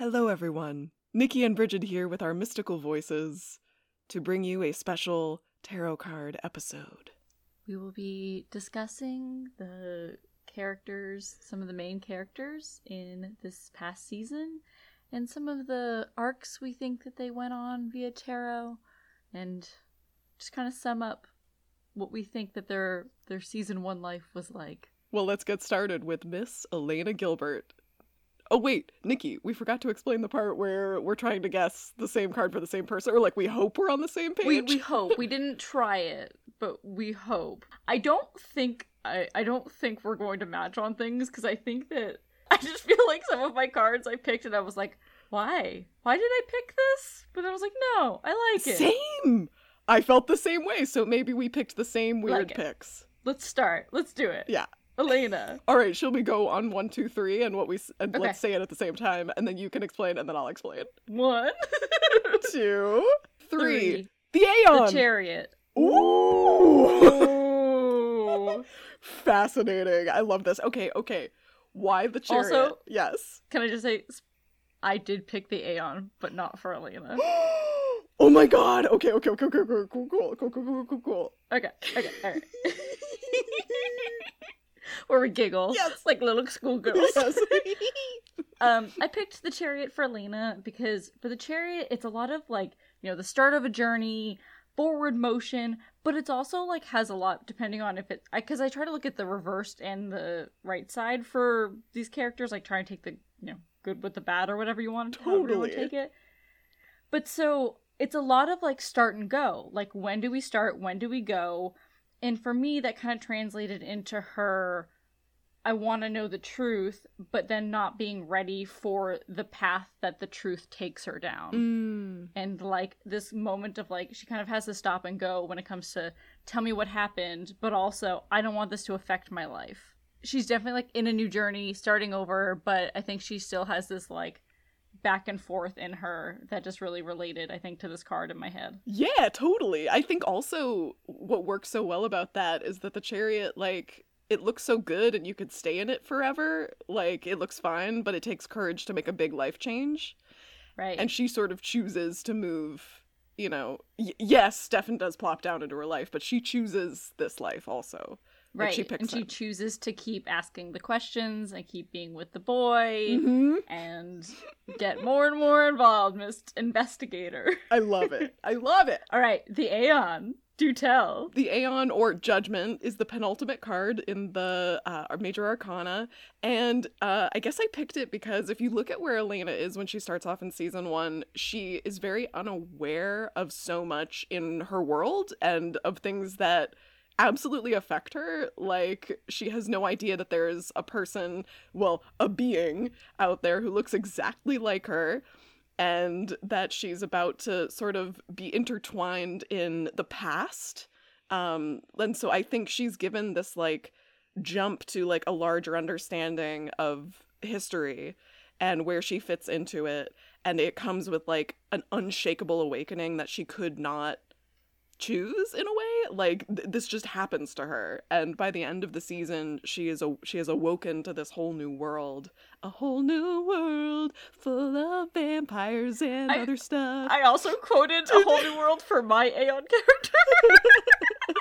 Hello, everyone. Nikki and Brigid here with our mystical voices to bring you a special tarot card episode. We will be discussing the characters, some of the main characters in this past season, and some of the arcs we think that they went on via tarot, and just kind of sum up what we think that their their season one life was like. Well, let's get started with Miss Elena Gilbert. Oh wait, Nikki, we forgot to explain the part where we're trying to guess the same card for the same person, or like we hope we're on the same page. We we hope. we didn't try it, but we hope. I don't think I I don't think we're going to match on things because I think that I just feel like some of my cards I picked and I was like, why? Why did I pick this? But I was like, no, I like it. Same. I felt the same way, so maybe we picked the same weird Like picks. Let's start. Let's do it. Yeah. Elena. All right, shall we go on one, two, three, and what we and Okay. let's say it at the same time, and then you can explain, and then I'll explain. One. Two, three. Three. The Aeon. The chariot. Ooh. Ooh. Fascinating. I love this. Okay, okay. Why the chariot? Also- yes. Can I just say, I did pick the Aeon, but not for Elena. oh my god. Okay, okay, okay, okay, cool, cool, cool, cool, cool, cool, cool. Okay, okay, alright. Where we giggle. Yes. Like little schoolgirls. Yes. um, I picked the chariot for Lena because for the chariot, it's a lot of like, you know, the start of a journey, forward motion, but it's also like has a lot depending on if it, because I, try to look at the reversed and the right side for these characters, like try and take the, you know, good with the bad or whatever you want, want to Totally. take it. But so it's a lot of like start and go. Like, when do we start? When do we go? And for me, that kind of translated into her I want to know the truth, but then not being ready for the path that the truth takes her down. Mm. And like this moment of like, she kind of has to stop and go when it comes to tell me what happened, but also, I don't want this to affect my life. She's definitely like in a new journey, starting over, but I think she still has this like back and forth in her that just really related, I think, to this card in my head. Yeah, totally. I think also what works so well about that is that the chariot, like, it looks so good and you could stay in it forever. Like, it looks fine, but it takes courage to make a big life change. Right. And she sort of chooses to move, you know. Y- yes, Stefan does plop down into her life, but she chooses this life also. Right. she and she chooses to keep asking the questions and keep being with the boy. Mhm. and get more and more involved, Miss Investigator. I love it. I love it. All right, the Aeon. Do tell. The Aeon or Judgment is the penultimate card in the uh, Major Arcana, and uh, I guess I picked it because if you look at where Elena is when she starts off in season one, she is very unaware of so much in her world and of things that absolutely affect her. Like, she has no idea that there's a person, well, a being out there who looks exactly like her and that she's about to sort of be intertwined in the past. Um, and so I think she's given this like jump to like a larger understanding of history and where she fits into it. And it comes with like an unshakable awakening that she could not choose in a way like th- this just happens to her. And by the end of the season she is a she has awoken to this whole new world. A whole new world full of vampires and I- other stuff. I also quoted A Whole New World for my Aeon character.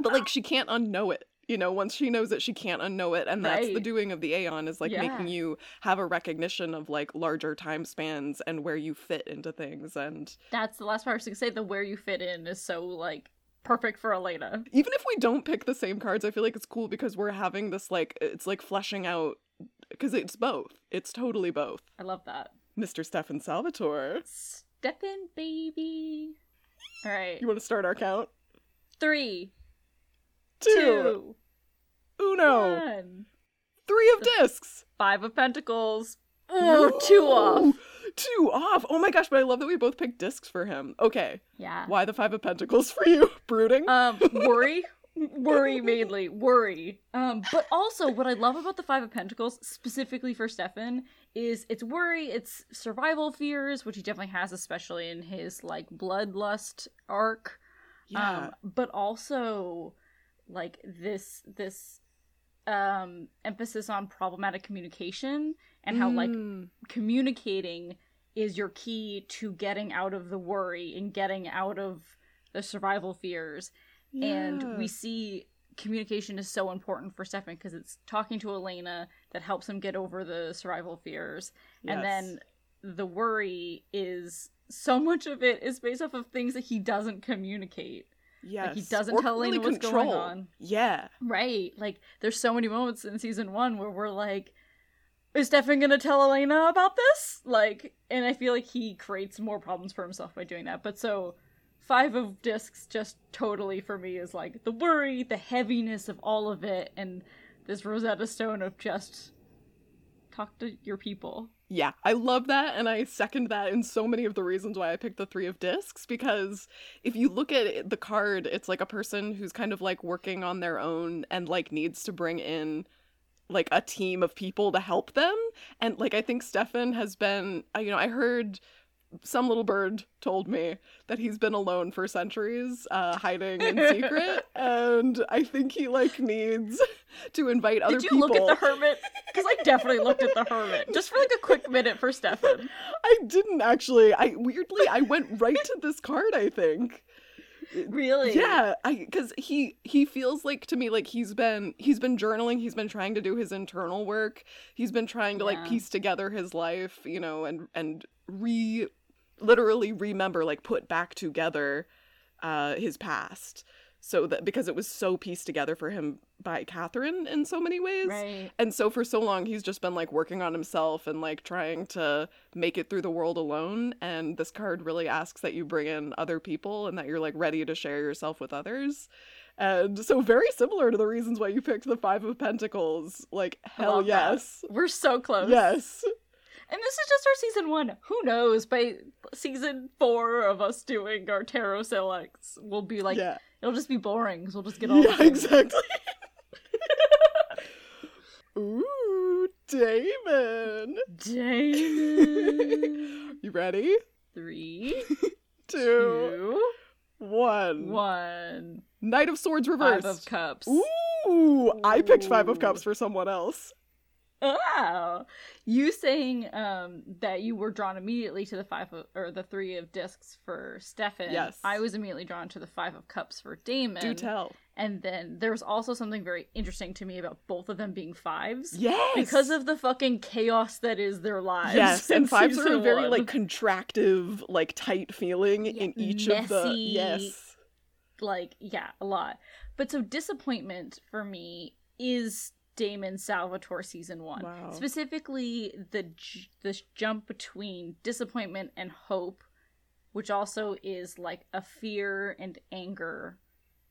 but like she can't unknow it you know once she knows it she can't unknow it and that's the doing of the aeon is like Yeah. making you have a recognition of like larger time spans and where you fit into things and That's the last part I was going to say. The where you fit in is so, like, perfect for Elena. even if we don't pick the same cards i feel like it's cool because we're having this like it's like fleshing out because it's both it's totally both I love that. mr stefan salvatore stefan baby. All right. you want to start our count Three, two, two, uno one. three of discs. Five of Pentacles. Ooh, two off. Two off. Oh my gosh but i love that we both picked discs for him. Okay. Yeah. why the five of pentacles for you? Brooding? Um worry. Worry mainly. Worry. Um but also what i love about the five of pentacles specifically for stefan is it's worry it's survival fears which he definitely has especially in his like bloodlust arc. Yeah. Um but also like this this um emphasis on problematic communication and how like Mm. communicating is your key to getting out of the worry and getting out of the survival fears and we see communication is so important for Stefan because it's talking to Elena that helps him get over the survival fears, and then the worry is so much of it is based off of things that he doesn't communicate. Yes. he doesn't Or tell Elena really what's going on. Yeah. Right? Like there's so many moments in season one where we're like. Is Stefan gonna tell Elena about this? Like, and I feel like he creates more problems for himself by doing that. But so, five of discs just totally for me is like the worry, the heaviness of all of it, and this Rosetta Stone of just talk to your people. Yeah, I love that, and I second that in so many of the reasons why I picked the three of discs. Because if you look at the card, it's like a person who's kind of like working on their own and like needs to bring in like a team of people to help them. And like I think Stefan has been, you know, I heard some little bird told me that he's been alone for centuries, uh, hiding in secret, and I think he like needs to invite other people. Did you people. look at the hermit? Because I definitely looked at the hermit just for like a quick minute for Stefan. I didn't actually. I weirdly I went right to this card. I think. Really? Yeah, I because he he feels like to me like he's been he's been journaling. He's been trying to do his internal work. He's been trying to like piece together his life, you know, and and re literally remember like put back together uh his past. So that because it was so pieced together for him by Catherine in so many ways. Right. And so for so long he's just been like working on himself and like trying to make it through the world alone and this card really asks that you bring in other people and that you're like ready to share yourself with others. And so very similar to the reasons why you picked the 5 of pentacles. Like hell love that. yes. We're so close. Yes. And this is just our season one. Who knows? By season four of us doing our tarot selects, we'll be like, yeah. it'll just be boring because we'll just get all. Yeah, exactly. Ooh, Damon. Damon. You ready? Three, Two, two, one. one. Knight of Swords reversed. Five of Cups. Ooh, I picked Five of Cups for someone else. Wow. You saying um that you were drawn immediately to the five of, or the three of discs for Stefan. Yes. I was immediately drawn to the five of cups for Damon. Do tell. And then there was also something very interesting to me about both of them being fives. Yes. Because of the fucking chaos that is their lives. Yes, and fives are a very one. like contractive, like tight feeling Yeah, in each of the yes. like yeah a lot but so disappointment for me is damon salvatore season one Wow. specifically the j- this jump between disappointment and hope which also is like a fear and anger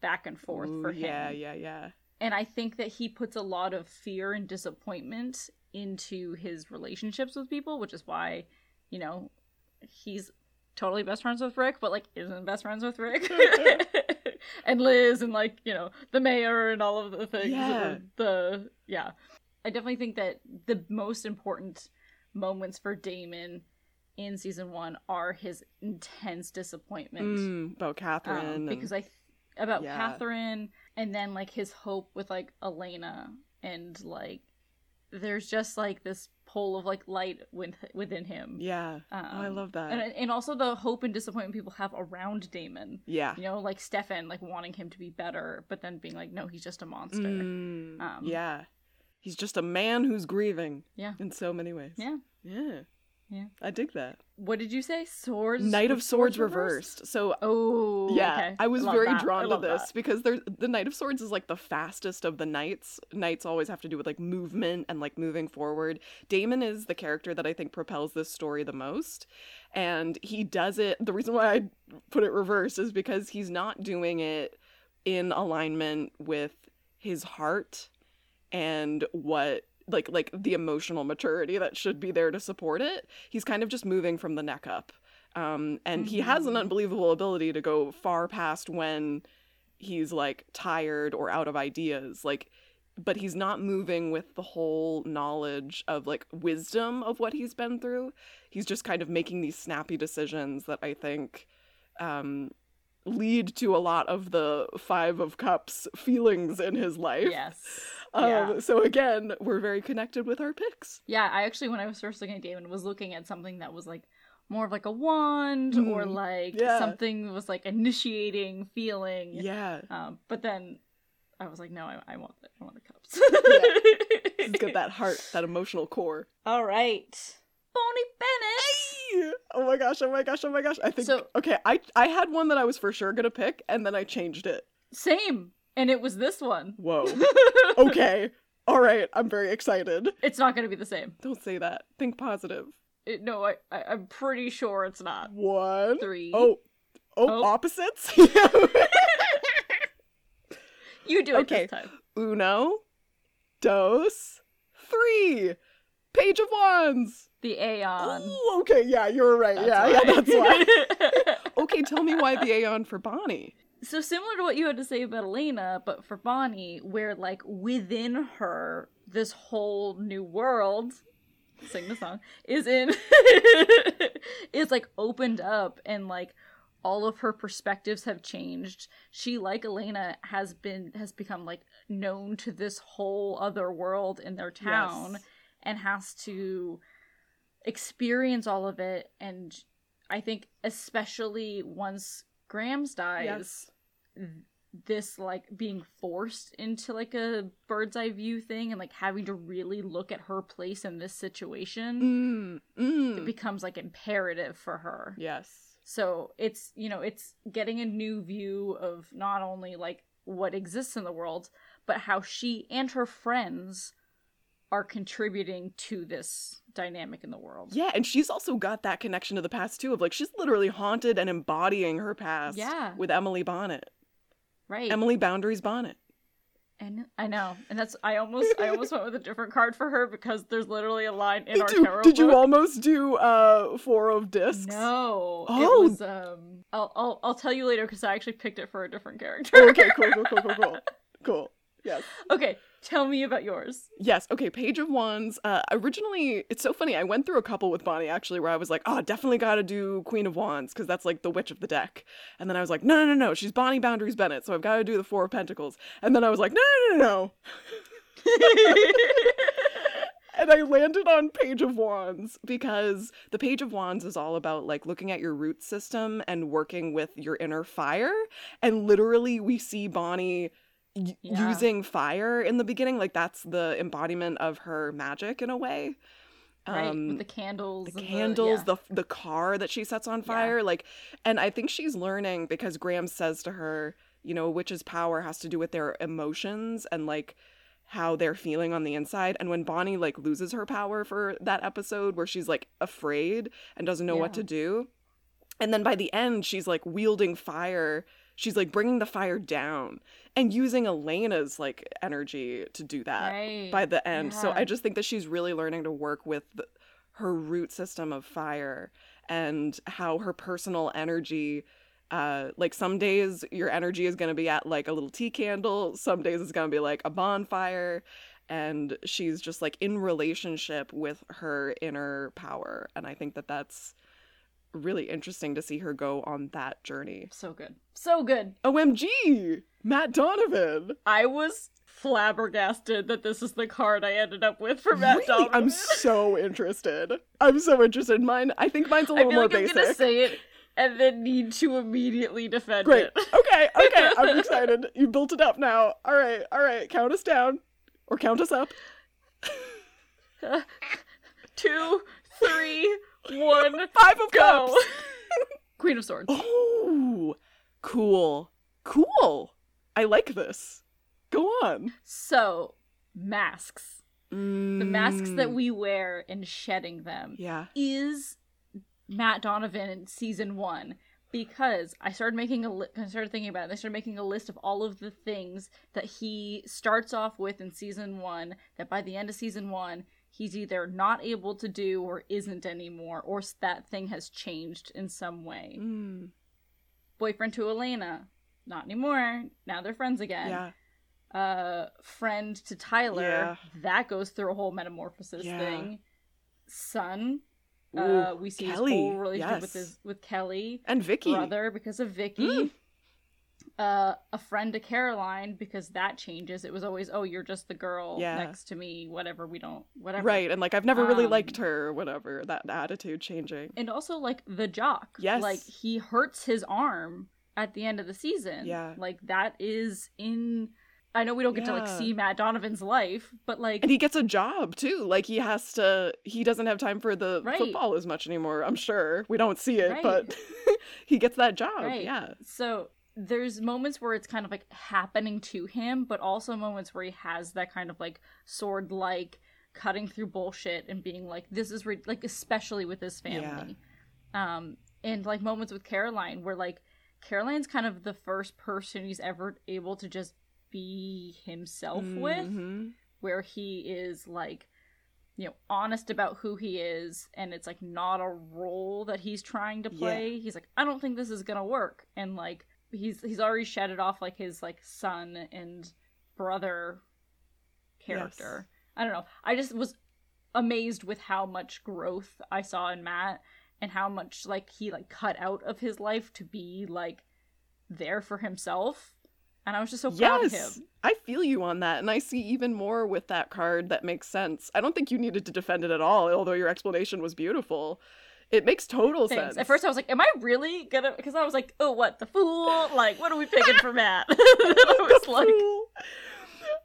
back and forth Ooh, for him Yeah, yeah, yeah. and i think that he puts a lot of fear and disappointment into his relationships with people which is why you know he's totally best friends with rick but like isn't best friends with rick and liz and like you know the mayor and all of the things Yeah. the yeah i definitely think that the most important moments for damon in season one are his intense disappointment Mm, about Catherine. um, and- because I th- about Yeah. Catherine and then like his hope with like Elena and like there's just like this pole of like light with, within him. yeah. oh, I Um, love that. And and also the hope and disappointment people have around Damon. yeah. You know, like Stefan like wanting him to be better, but then being like, no, he's just a monster. Mm, Um, yeah. He's just a man who's grieving. Yeah. In so many ways. Yeah. Yeah. Yeah. I dig that. What did you say? Swords. Knight of with Swords, reversed. So Oh, yeah, okay. I was very that. Drawn to this that. because there's the Knight of Swords is like the fastest of the knights. Knights always have to do with like movement and like moving forward. Damon is the character that I think propels this story the most. And he does it the reason why I put it reversed is because he's not doing it in alignment with his heart and what like like the emotional maturity that should be there to support it. He's kind of just moving from the neck up. Um, and he has an Mhm. unbelievable ability to go far past when he's like tired or out of ideas. Like, but he's not moving with the whole knowledge of like wisdom of what he's been through. He's just kind of making these snappy decisions that I think um, lead to a lot of the Five of Cups feelings in his life. Yes. Um, Yeah. So again, we're very connected with our picks. Yeah, I actually when I was first looking at Damon was looking at something that was like more of like a wand or Mhm. like Yeah. something that was like initiating feeling. Yeah. Um, but then I was like, no, I, I want the, I want the cups. It's got that heart, that emotional core. All right, Bonnie Bennett. Oh my gosh, oh my gosh, oh my gosh. I think So- okay, I I had one that I was for sure gonna pick and then I changed it. Same, and it was this one. Whoa. okay. All right, I'm very excited. It's not going to be the same. Don't say that. Think positive. It, no, I, I I'm pretty sure it's not. One. Three. Oh. Oh, Oh. opposites? You do it Okay. this time. Uno. Dos. Three. Page of Wands. The Aeon. Ooh, okay, yeah, you're right. That's yeah, yeah, that's why. okay, tell me why the Aeon for Bonnie. So similar to what you had to say about Elena, but for Bonnie, where like within her, this whole new world, sing the song, is in is like opened up and like all of her perspectives have changed. She, like Elena, has been has become like known to this whole other world in their town Yes. and has to experience all of it and I think especially once Grams dies, Yes. this like being forced into like a bird's eye view thing and like having to really look at her place in this situation Mm, mm. it becomes like imperative for her. yes. So it's you know it's getting a new view of not only like what exists in the world, but how she and her friends are contributing to this dynamic in the world. Yeah, and she's also got that connection to the past too of like she's literally haunted and embodying her past Yeah. with Emily Bennett. Right. Emily Boundaries Bennett. And I know, and that's I almost I almost went with a different card for her because there's literally a line in Did our you, tarot did you almost do uh four of discs? No, Oh. was um. I'll I'll I'll tell you later because I actually picked it for a different character. Oh, okay, cool, cool, cool, cool, cool. Cool. Yes. okay, tell me about yours. Yes. Okay. Page of Wands. Uh, originally, it's so funny. I went through a couple with Bonnie actually, where I was like, "Oh, definitely got to do Queen of Wands because that's like the witch of the deck." And then I was like, "No, no, no, no. She's Bonnie Boundaries Bennett, so I've got to do the Four of Pentacles." And then I was like, "No, no, no, no." and I landed on Page of Wands because the Page of Wands is all about like looking at your root system and working with your inner fire. And literally, we see Bonnie y- Yeah. using fire in the beginning. Like, that's the embodiment of her magic in a way. right Um, with the candles, the and candles, yeah. the the car that she sets on fire, like, and I think she's learning because Grams says to her, you know, a witch's power has to do with their emotions and like how they're feeling on the inside. And when Bonnie like loses her power for that episode where she's like afraid and doesn't know what to do, and then by the end she's like wielding fire. She's like bringing the fire down and using Elena's like energy to do that right. by the end. So I just think that she's really learning to work with the, her root system of fire and how her personal energy uh like some days your energy is going to be at like a little tea candle, some days it's going to be like a bonfire and she's just like in relationship with her inner power and I think that that's really interesting to see her go on that journey. so good, so good. OMG, Matt Donovan. I was flabbergasted that this is the card I ended up with for Matt really? Donovan. I'm so interested. I'm so interested. Mine, I think mine's a little feel more like I'm gonna say it and then need to immediately defend it. Great. it. Okay, okay. I'm excited. You built it up now. All right, all right. Count us down, or count us up. Two, three, one, Five of go. cups. Queen of Swords. Oh, cool, cool. I like this. Go on. So, masks. The masks that Mm, we wear in shedding them Yeah. is Matt Donovan in season one because I started making a li- I started thinking about it. I started making a list of all of the things that he starts off with in season one. That by the end of season one, he's either not able to do or isn't anymore, or that thing has changed in some way. Mm, Boyfriend to Elena, not anymore. Now they're friends again. yeah. Uh, friend to Tyler, Yeah. that goes through a whole metamorphosis Yeah. thing. Son, uh, we see Kelly, his whole relationship with his with Kelly And Vicky. brother because of Vicky. Mm. Uh, a friend to Caroline because that changes. It was always, oh, you're just the girl Yeah. next to me, whatever, we don't, whatever. Right, and like I've never really Um, liked her or whatever, that attitude changing. And also, like, the jock. Yes. Like, he hurts his arm at the end of the season. Yeah. Like, that is in. I know we don't get to, like, see Matt Donovan's life, but, like, And he gets a job too. Like he has to he doesn't have time for the Right. football as much anymore, I'm sure. We don't see it, Right. but he gets that job. Right. Yeah. So there's moments where it's kind of like happening to him, but also moments where he has that kind of like sword like cutting through bullshit and being like, this is re-, like, especially with his family. Um, and like moments with Caroline where like Caroline's kind of the first person he's ever able to just be himself with, Mhm. where he is like, you know, honest about who he is, and it's like not a role that he's trying to play. He's like, I don't think this is gonna work, and like he's he's already shedded off like his like son and brother character. I don't know. I just was amazed with how much growth I saw in Matt and how much like he like cut out of his life to be like there for himself. And I was just so proud of him. I feel you on that. And I see even more with that card that makes sense. I don't think you needed to defend it at all, although your explanation was beautiful. It makes total Thanks. sense. At first, I was like, "Am I really gonna?" Because I was like, "Oh, what the fool? Like, what are we picking for Matt?" I was like,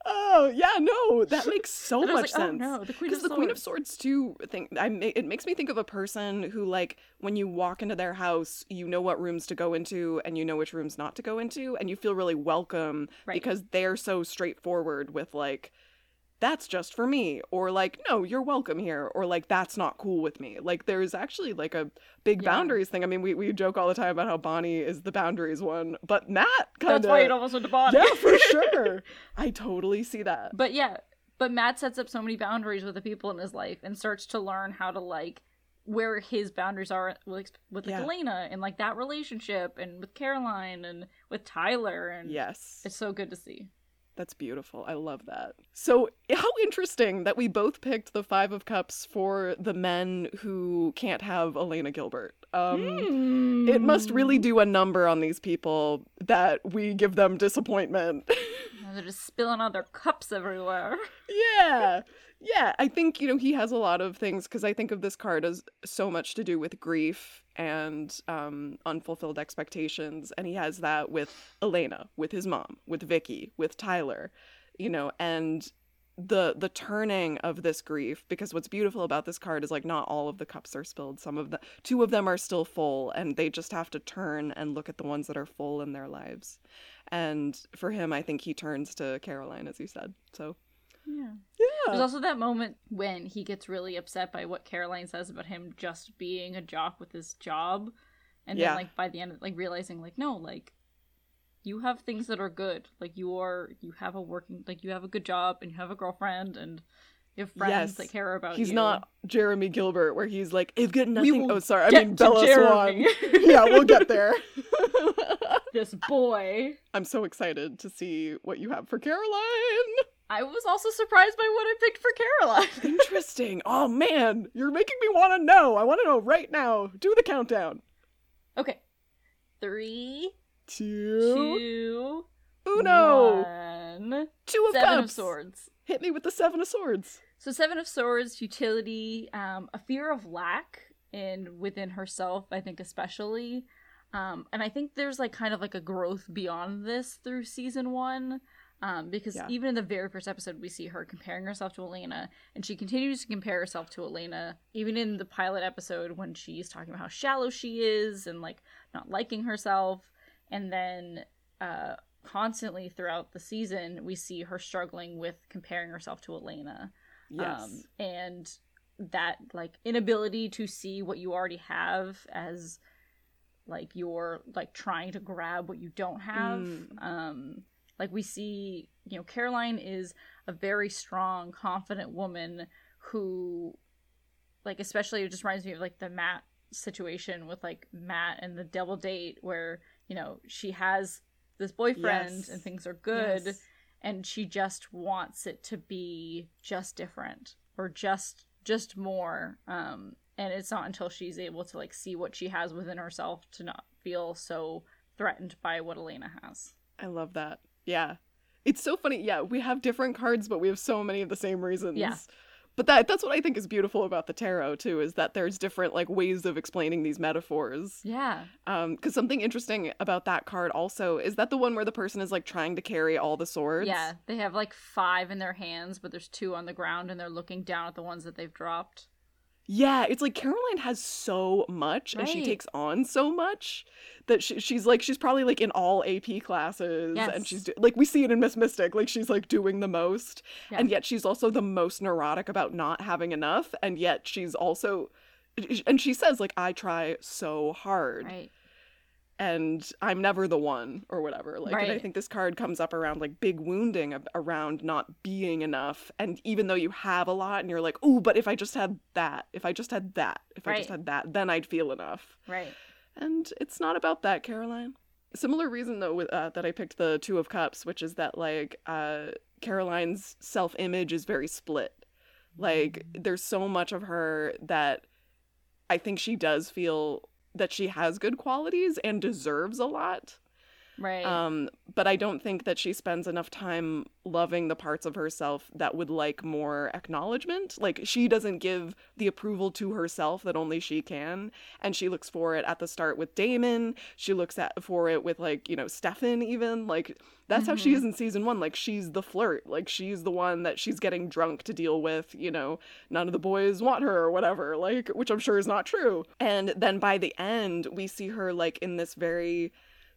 Oh yeah, no, that makes so and I was much like, "Oh sense. no, the Queen of the Queen of Swords." Swords too, thing I ma- it makes me think of a person who like when you walk into their house, you know what rooms to go into and you know which rooms not to go into, and you feel really welcome Right. because they're so straightforward with like, that's just for me, or like, no, you're welcome here, or like that's not cool with me. Like there's actually like a big Yeah. boundaries thing. I mean, we we joke all the time about how Bonnie is the boundaries one, but Matt kind That's why it almost went to Bonnie. yeah, for sure. I totally see that. But yeah, but Matt sets up so many boundaries with the people in his life and starts to learn how to like where his boundaries are with, with like Yeah. Elena and like that relationship and with Caroline and with Tyler and Yes. it's so good to see. That's beautiful. I love that. So, how interesting that we both picked the 5 of cups for the men who can't have Elena Gilbert. Um it must really do a number on these people that we give them disappointment. They're just spilling out their cups everywhere. yeah. Yeah, I think, you know, he has a lot of things because I think of this card as so much to do with grief and um, unfulfilled expectations. And he has that with Elena, with his mom, with Vicky, with Tyler, you know, and the the turning of this grief because what's beautiful about this card is like not all of the cups are spilled some of the two of them are still full and they just have to turn and look at the ones that are full in their lives and for him i think he turns to caroline as you said so Yeah. yeah There's also that moment when he gets really upset by what Caroline says about him just being a jock with his job. And Yeah. then like by the end like realizing like no, like you have things that are good. Like you are you have a working like you have a good job and you have a girlfriend and you have friends Yes. that care about He's you. not Jeremy Gilbert, where he's like, "I've got nothing." Oh, sorry, I mean Bella Swan. yeah, we'll get there. this boy. I'm so excited to see what you have for Caroline. I was also surprised by what I picked for Caroline. Interesting. Oh man, you're making me want to know. I want to know right now. Do the countdown. okay. Three, Two, two, uno, one. two of Seven cups. of swords. Hit me with the seven of swords. So Seven of Swords, Futility, um, a fear of lack and within herself, I think especially. Um, and I think there's like kind of like a growth beyond this through season one. Um, because Yeah. even in the very first episode, we see her comparing herself to Elena, and she continues to compare herself to Elena, even in the pilot episode when she's talking about how shallow she is and like not liking herself. And then uh, constantly throughout the season, we see her struggling with comparing herself to Elena Yes. um, and that like inability to see what you already have as like you're like trying to grab what you don't have Mm. um like we see you know caroline is a very strong confident woman who like especially it just reminds me of like the matt situation with like matt and the double date where you know she has this boyfriend Yes. and things are good Yes. and she just wants it to be just different or just just more um and it's not until she's able to like see what she has within herself to not feel so threatened by what Elena has. I love that. Yeah. It's so funny. Yeah, we have different cards, but we have so many of the same reasons. Yeah. But that that's what I think is beautiful about the tarot too, is that there's different like ways of explaining these metaphors. Yeah. Um, because something interesting about that card also is that the one where the person is like trying to carry all the swords. Yeah. They have like five in their hands, but there's two on the ground and they're looking down at the ones that they've dropped. Yeah, it's like Caroline has so much and she takes on so much that she, she's like she's probably like in all AP classes and she's do- like we see it in Miss Mystic like she's like doing the most Yeah. and yet she's also the most neurotic about not having enough and yet she's also and she says like I try so hard Right. And I'm never the one or whatever. Like, and I think this card comes up around like big wounding ab- around not being enough. And even though you have a lot and you're like, oh, but if I just had that, if I just had that, if I just had that, then I'd feel enough. Right. And it's not about that, Caroline. Similar reason though with, uh, that I picked the Two of Cups, which is that like uh, Caroline's self image is very split. Like there's so much of her that I think she does feel that she has good qualities and deserves a lot. Right. Um, but I don't think that she spends enough time loving the parts of herself that would like more acknowledgement. Like she doesn't give the approval to herself that only she can, and she looks for it at the start with Damon. She looks at for it with like you know Stefan even like that's how she Mhm. is in season one. Like she's the flirt. Like she's the one that she's getting drunk to deal with. You know, none of the boys want her or whatever. Like which I'm sure is not true. And then by the end, we see her like in this very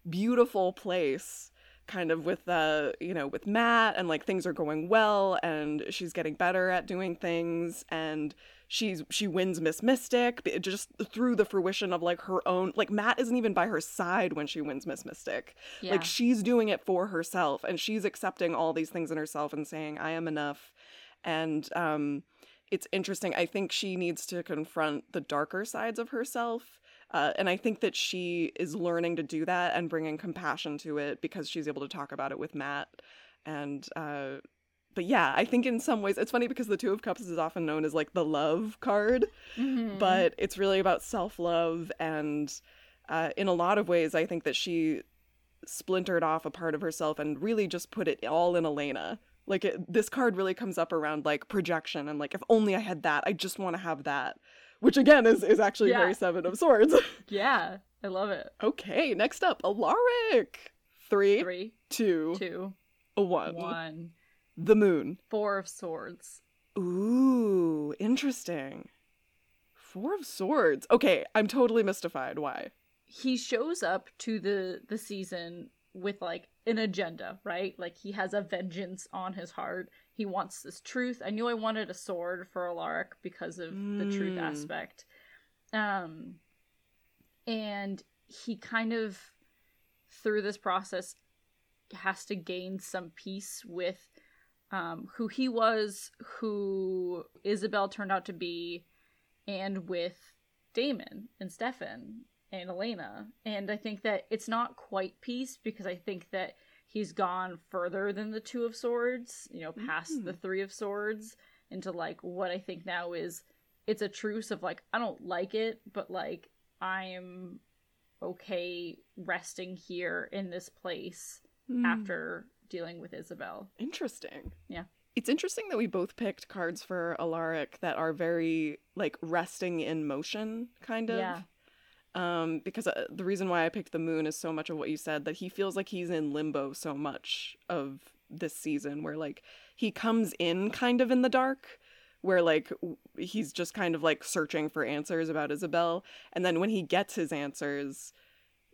beautiful place kind of with uh you know with Matt and like things are going well and she's getting better at doing things and she's she wins Miss Mystic just through the fruition of like her own like Matt isn't even by her side when she wins Miss Mystic yeah. like she's doing it for herself and she's accepting all these things in herself and saying I am enough and um it's interesting I think she needs to confront the darker sides of herself uh, and I think that she is learning to do that and bringing compassion to it because she's able to talk about it with Matt. And, uh, but yeah, I think in some ways it's funny because the Two of Cups is often known as like the love card, Mhm. but it's really about self love. And uh, in a lot of ways, I think that she splintered off a part of herself and really just put it all in Elena. Like it, this card really comes up around like projection and like if only I had that, I just want to have that, which again is is actually Yeah. very Seven of Swords. yeah. I love it. Okay, next up, Alaric. Three, Three, two, two, a one. one. The moon. Four of swords. Ooh, interesting. Four of swords. Okay, I'm totally mystified. Why? he shows up to the the season with like an agenda, right? Like he has a vengeance on his heart. He wants this truth. I knew I wanted a sword for Alaric because of the truth Mm. aspect. Um and he kind of through this process has to gain some peace with um who he was, who Isabel turned out to be, and with Damon and Stefan and Elena. And I think that it's not quite peace because I think that he's gone further than the two of swords, you know, past the three of swords into like what I think now is it's a truce of like I don't like it, but like I am okay resting here in this place Hmm, after dealing with Isabel. interesting. Yeah. It's interesting that we both picked cards for Alaric that are very like resting in motion, kind of. Yeah. Um, because uh, the reason why I picked the moon is so much of what you said that he feels like he's in limbo so much of this season, where like he comes in kind of in the dark, where like he's just kind of like searching for answers about Isabel, and then when he gets his answers,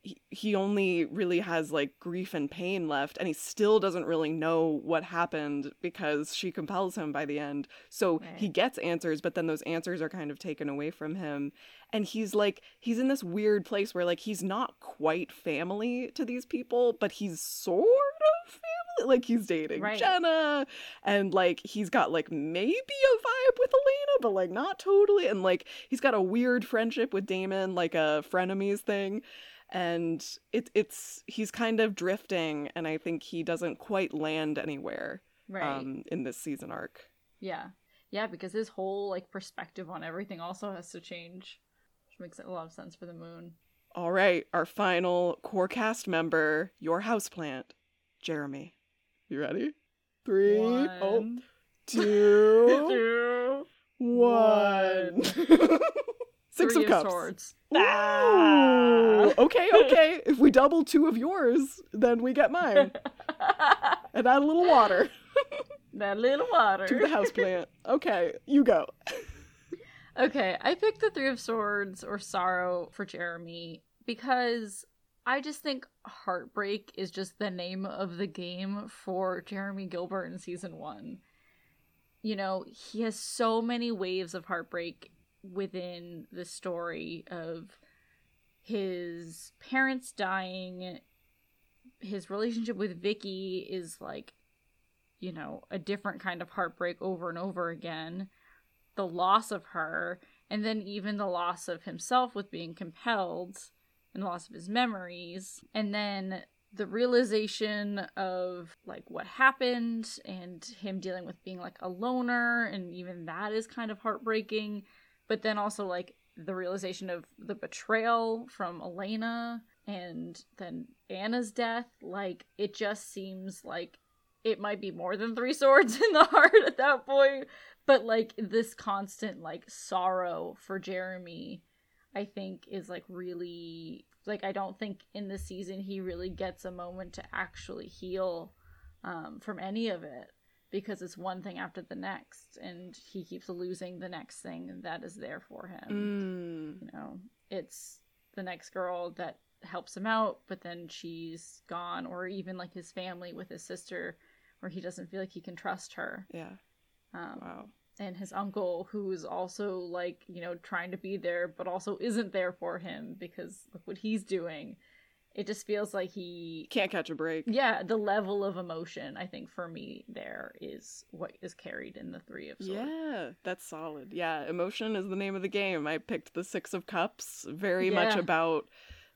he, he only really has like grief and pain left, and he still doesn't really know what happened because she compels him by the end. So he gets answers, but then those answers are kind of taken away from him. And he's like he's in this weird place where like he's not quite family to these people but he's sort of family. Like he's dating Right. jenna and like he's got like maybe a vibe with elena but like not totally. And like he's got a weird friendship with damon like a frenemies thing and it, it's he's kind of drifting and i think he doesn't quite land anywhere Right. um in this season arc Yeah. Yeah, because his whole like perspective on everything also has to change. Which makes a lot of sense for the moon. All right, our final core cast member, your houseplant, Jeremy. You ready? Three, oh, One, two, two, one. Six three of cups. swords. Ah. okay, okay. if we double two of yours, then we get mine. And add a little water that little water. to the houseplant. Okay, you go. Okay, I picked the Three of Swords or Sorrow for Jeremy because I just think heartbreak is just the name of the game for Jeremy Gilbert in season one. You know, he has so many waves of heartbreak within the story of his parents dying, his relationship with Vicky is like, you know, a different kind of heartbreak over and over again. The loss of her, and then even the loss of himself with being compelled, and the loss of his memories, and then the realization of like what happened and him dealing with being like a loner and even that is kind of heartbreaking but then also like the realization of the betrayal from Elena and then Anna's death like it just seems like it might be more than three swords in the heart at that point. But like this constant like sorrow for Jeremy I think is like really like I don't think in this season he really gets a moment to actually heal um, from any of it because it's one thing after the next and he keeps losing the next thing that is there for him Mm. you know it's the next girl that helps him out but then she's gone or even like his family with his sister where he doesn't feel like he can trust her Yeah. um, Wow. and his uncle who's also like you know trying to be there but also isn't there for him because look what he's doing it just feels like he Can't catch a break. yeah the level of emotion i think for me there is what is carried in the three of swords Yeah, that's solid. Yeah, emotion is the name of the game. I picked the Six of Cups, very much about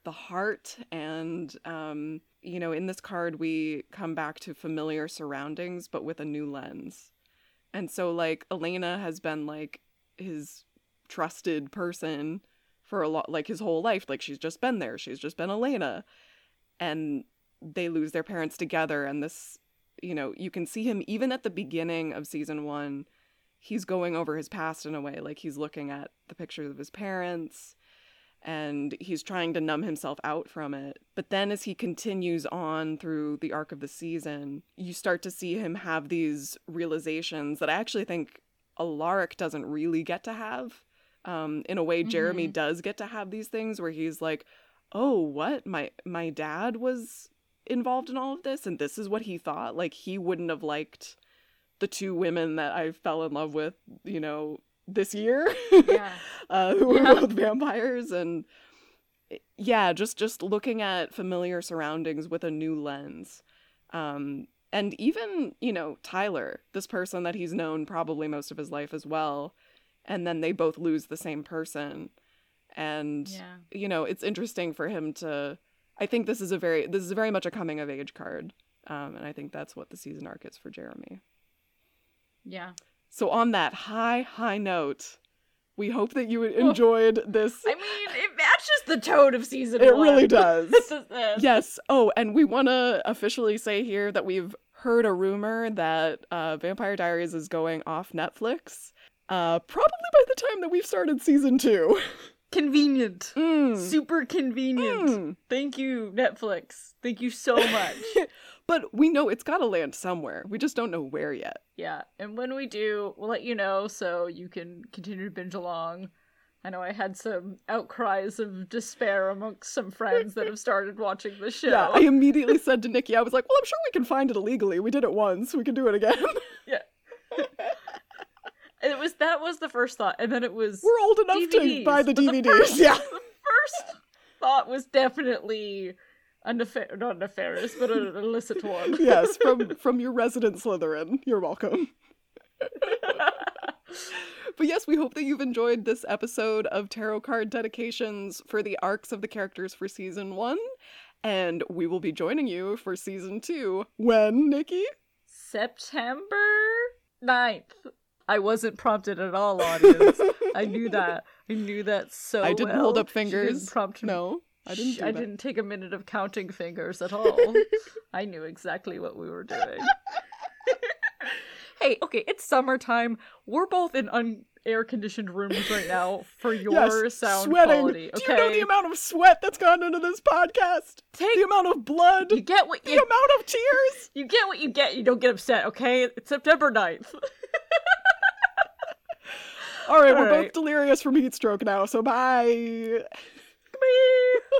the heart. And, um, you know, in this card, we come back to familiar surroundings, but with a new lens. And so, like, Elena has been, like, his trusted person for a lot, like, his whole life. Like, she's just been there. She's just been Elena. And they lose their parents together. And this, you know, you can see him even at the beginning of season one he's going over his past in a way like he's looking at the pictures of his parents and he's trying to numb himself out from it but then as he continues on through the arc of the season you start to see him have these realizations that i actually think alaric doesn't really get to have um, in a way jeremy Mhm. does get to have these things where he's like oh what? My my dad was involved in all of this and this is what he thought. Like he wouldn't have liked the two women that I fell in love with, you know, this year, yeah. Uh, who were Yeah. both vampires, and yeah, just just looking at familiar surroundings with a new lens, um, and even you know Tyler, this person that he's known probably most of his life as well, and then they both lose the same person, and yeah you know it's interesting for him to. I think this is a very this is very much a coming of age card, um, and I think that's what the season arc is for Jeremy. yeah So on that high, high note, we hope that you enjoyed this. i mean it matches the tone of season It one. really does. This is this. yes. Oh, and we want to officially say here that we've heard a rumor that uh, Vampire Diaries is going off Netflix. Uh, probably by the time that we've started season two. convenient Mm. super convenient Mm. thank you netflix thank you so much But we know it's got to land somewhere. We just don't know where yet. yeah and when we do we'll let you know so you can continue to binge along i know i had some outcries of despair amongst some friends that have started watching the show Yeah, I immediately said to Nikki, I was like, well, I'm sure we can find it illegally. We did it once. We can do it again. It was that was the first thought and then it was We're old enough to buy the but the DVDs. first- yeah. the first thought was definitely a nefar- not nefarious but an illicit one yes, from from your resident Slytherin. You're welcome. But yes, we hope that you've enjoyed this episode of Tarot Card Dedications for the arcs of the characters for season one. And we will be joining you for season two. When, Nikki? September 9th. I wasn't prompted at all, audience. I knew that. I knew that so I didn't well. hold up fingers. She didn't prompt me. No. I didn't do I didn't take a minute of counting fingers at all. I knew exactly what we were doing. hey, okay, it's summertime. We're both in un- air conditioned rooms right now for your Yes, sound sweating. quality. Do Okay, you know the amount of sweat that's gone into this podcast? Take- the amount of blood, you get what the amount of tears. you get what you get. You don't get upset. Okay, it's September 9th. All right, All we're right. both delirious from heat stroke now, so bye. bye.